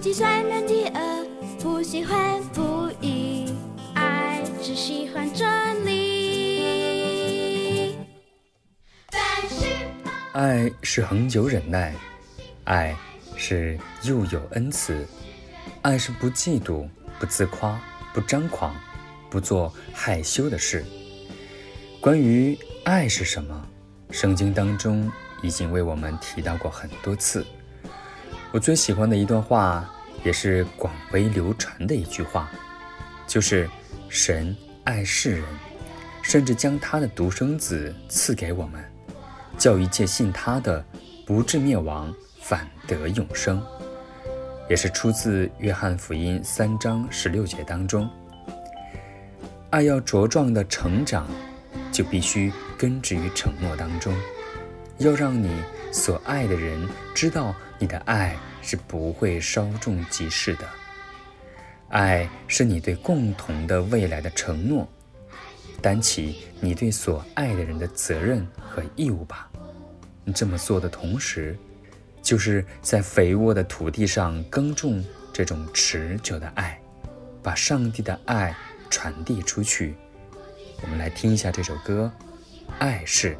计算人第二，不喜欢不义，爱只喜欢真理。爱是恒久忍耐，爱是又有恩慈，爱是不嫉妒、不自夸、不张狂、不做害羞的事。关于爱是什么，圣经当中已经为我们提到过很多次。我最喜欢的一段话，也是广为流传的一句话，就是“神爱世人，甚至将他的独生子赐给我们。”叫一切信他的，不至灭亡，反得永生，也是出自约翰福音三章十六节当中。爱要茁壮的成长，就必须根植于承诺当中，要让你所爱的人知道你的爱是不会稍纵即逝的。爱是你对共同的未来的承诺，担起你对所爱的人的责任和义务吧。你这么做的同时，就是在肥沃的土地上耕种这种持久的爱，把上帝的爱传递出去。我们来听一下这首歌，《爱是》。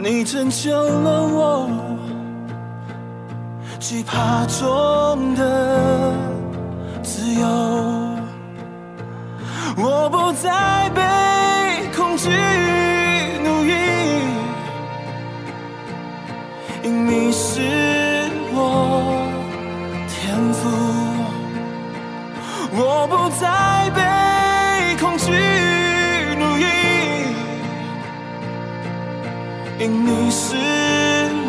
你拯救了我，惧怕中的自由，我不再被恐惧奴役，因你是我天赋，我不再因你是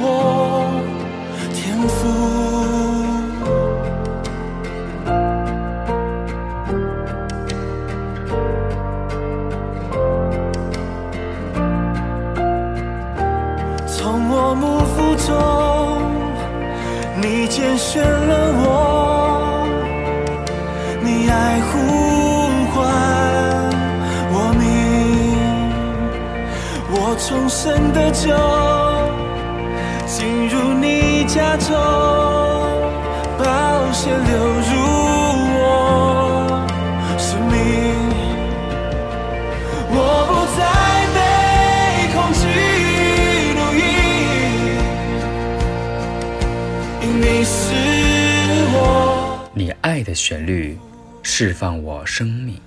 我天赋。从我幕腹中，你拣选了我，你爱护重生的酒进入你家中，宝血流入我生命。我不再被恐惧奴役，因你是我。你爱的旋律释放我生命，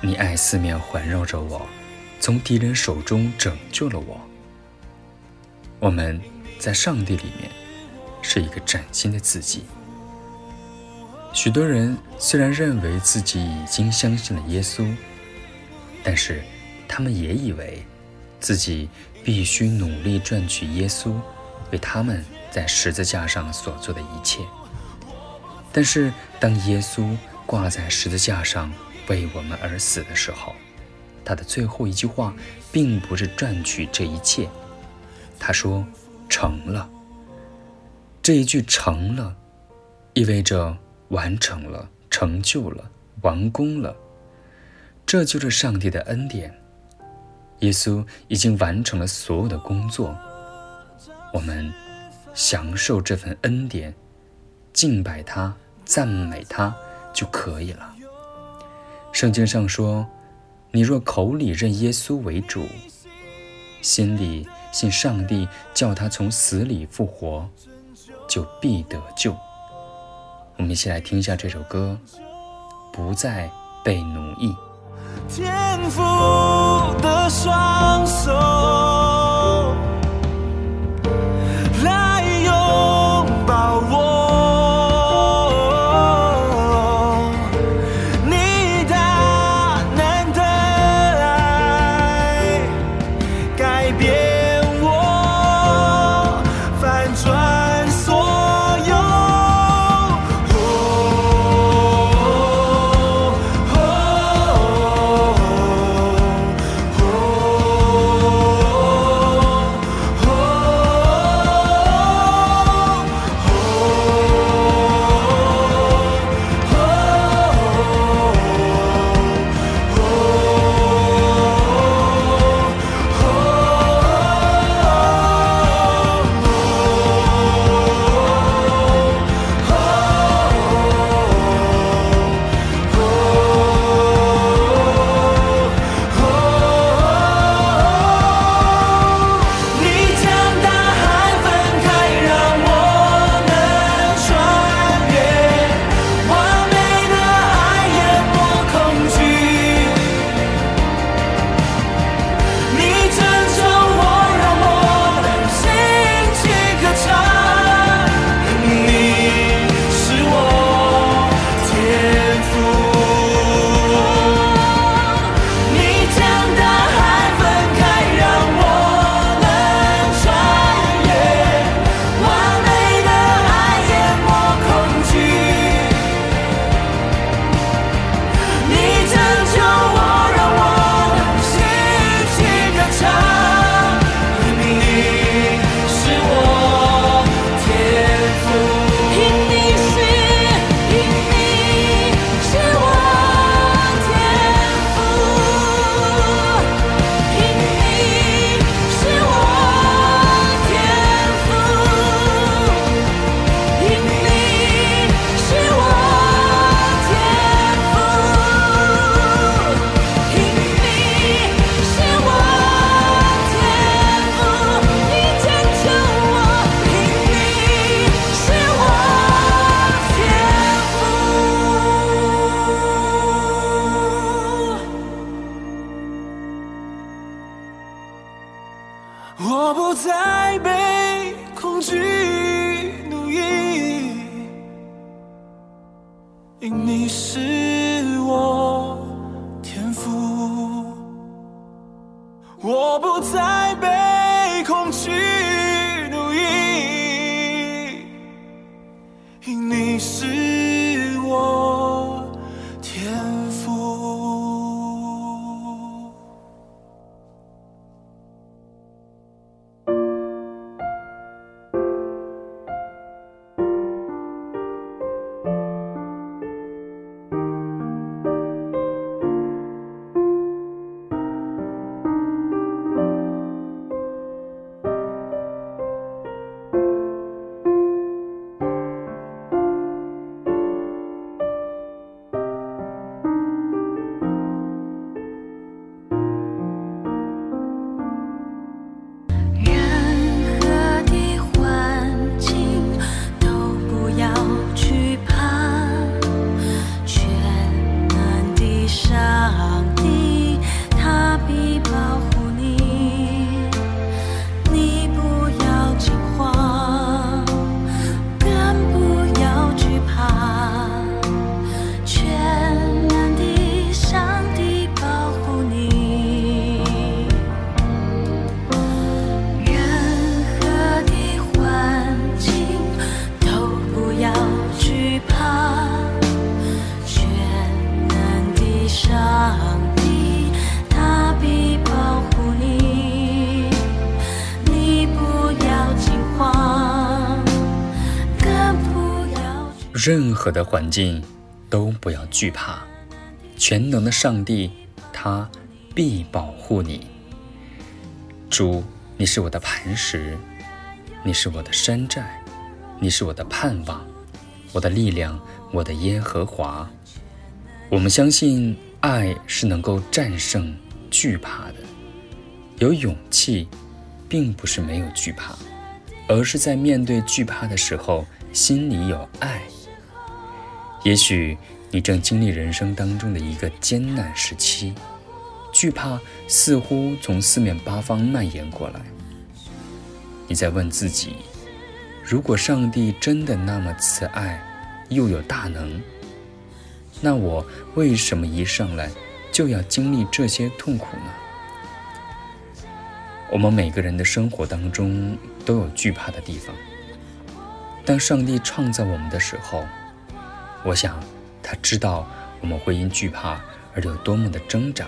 你爱四面环绕着我，从敌人手中拯救了我。我们在上帝里面是一个崭新的自己。许多人虽然认为自己已经相信了耶稣，但是他们也以为自己必须努力赚取耶稣为他们在十字架上所做的一切。但是，当耶稣挂在十字架上为我们而死的时候，他的最后一句话并不是赚取这一切，他说：“成了。”这一句“成了”，意味着完成了、成就了、完工了。这就是上帝的恩典。耶稣已经完成了所有的工作，我们享受这份恩典，敬拜他。赞美他就可以了。圣经上说：“你若口里认耶稣为主，心里信上帝叫他从死里复活，就必得救。”我们一起来听一下这首歌，《不再被奴役》。天赋的双手因你是我天赋。我不再被任何的环境都不要惧怕，全能的上帝他必保护你。主，你是我的磐石，你是我的山寨，你是我的盼望，我的力量，我的耶和华。我们相信爱是能够战胜惧怕的，有勇气，并不是没有惧怕，而是在面对惧怕的时候，心里有爱。也许你正经历人生当中的一个艰难时期，惧怕似乎从四面八方蔓延过来。你在问自己：如果上帝真的那么慈爱，又有大能，那我为什么一上来就要经历这些痛苦呢？我们每个人的生活当中都有惧怕的地方。当上帝创造我们的时候，我想他知道我们会因惧怕而有多么的挣扎，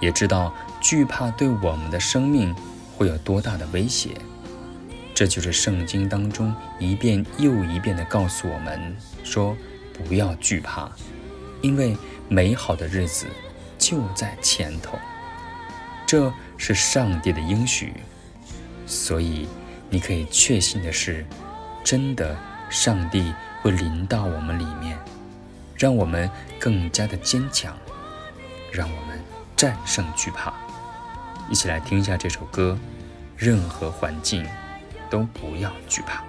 也知道惧怕对我们的生命会有多大的威胁。这就是圣经当中一遍又一遍地告诉我们说：不要惧怕，因为美好的日子就在前头。这是上帝的应许，所以你可以确信的是，真的，上帝会临到我们里面，让我们更加的坚强，让我们战胜惧怕。一起来听一下这首歌，任何环境都不要惧怕。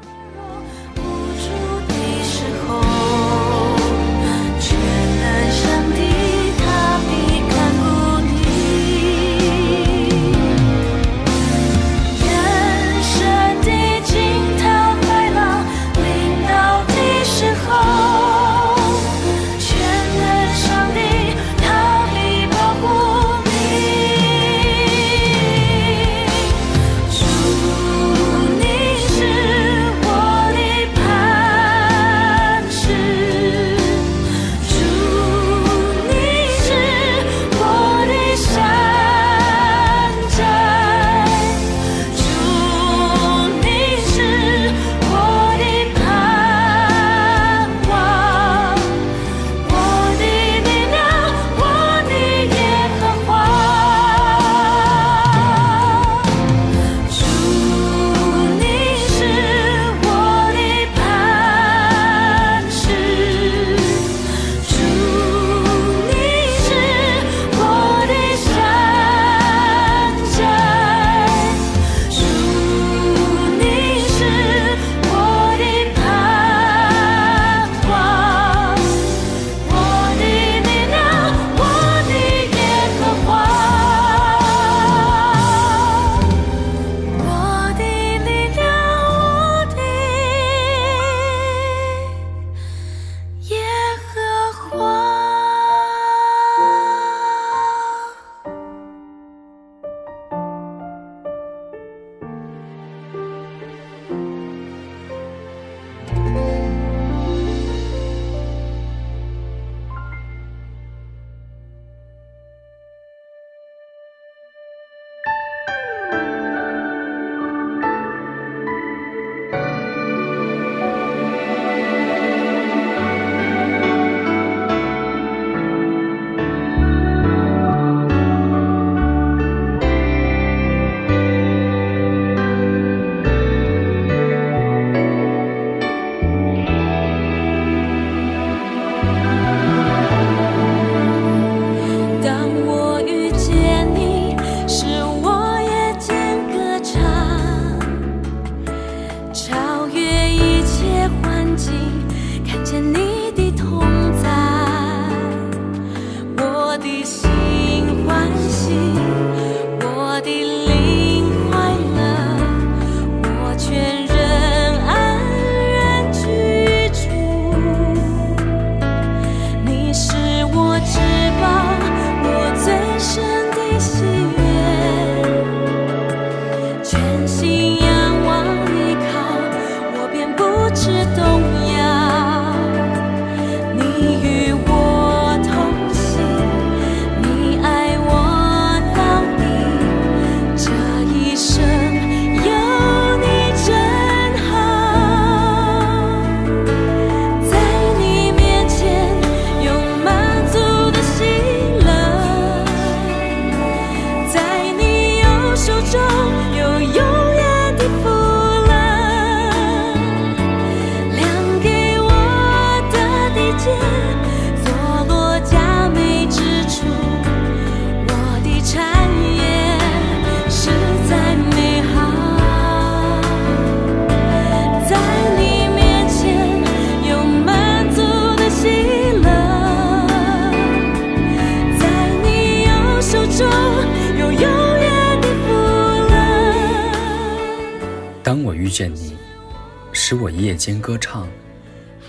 间歌唱，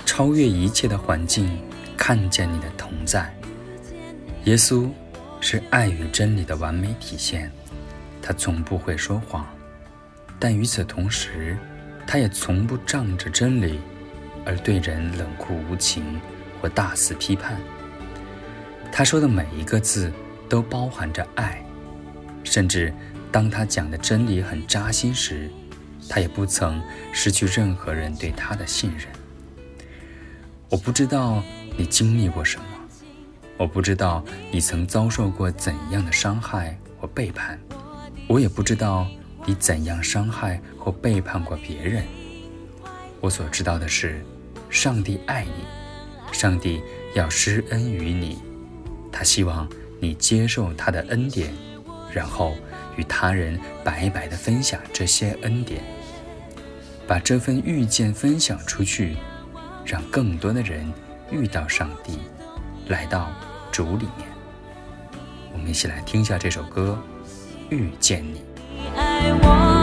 超越一切的环境，看见你的同在。耶稣是爱与真理的完美体现，他从不会说谎，但与此同时，他也从不仗着真理而对人冷酷无情或大肆批判。他说的每一个字都包含着爱，甚至当他讲的真理很扎心时，他也不曾失去任何人对他的信任。我不知道你经历过什么。我不知道你曾遭受过怎样的伤害或背叛，我也不知道你怎样伤害或背叛过别人。我所知道的是，上帝爱你，上帝要施恩于你，他希望你接受他的恩典，然后与他人白白的分享这些恩典，把这份遇见分享出去，让更多的人遇到上帝，来到。主里面，我们一起来听一下这首歌《遇见你》。爱我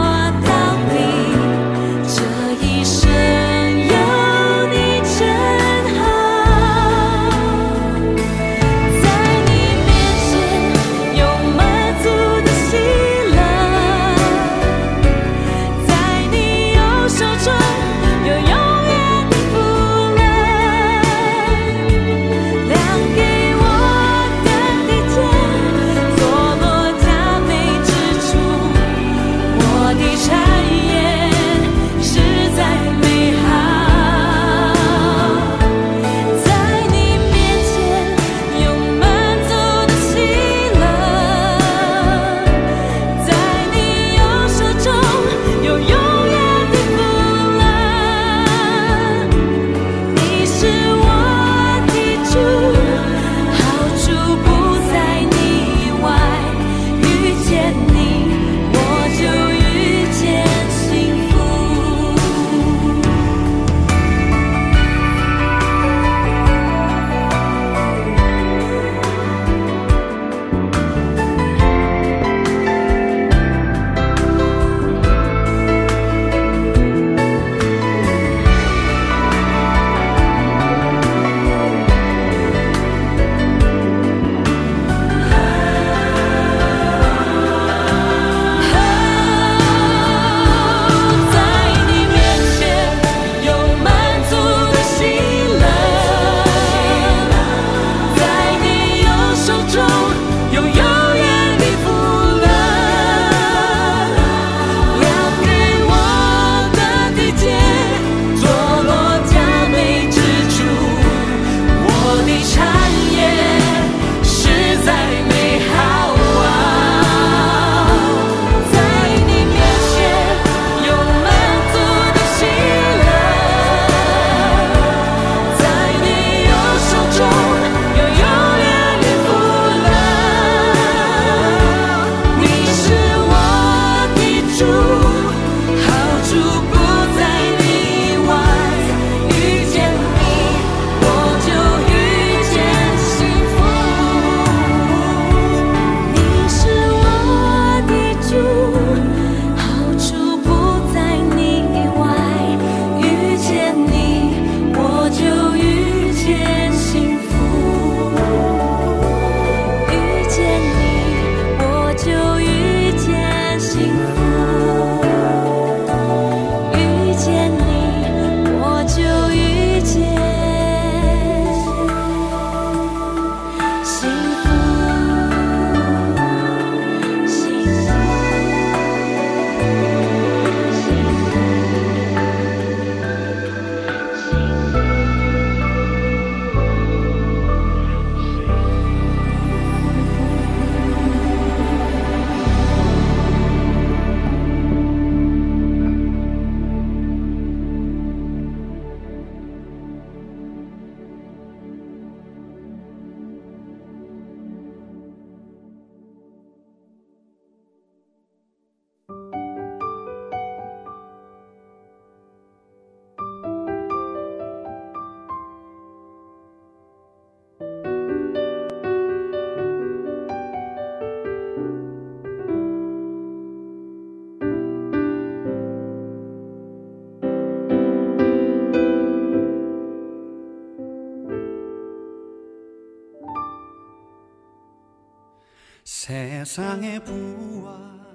see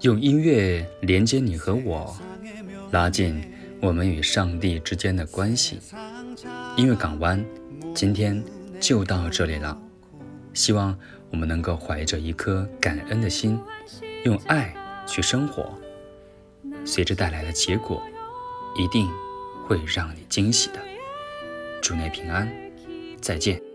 用音乐连接你和我，拉近我们与上帝之间的关系。音乐港湾今天就到这里了，希望我们能够怀着一颗感恩的心，用爱去生活，随之带来的结果一定会让你惊喜的。祝你平安，再见。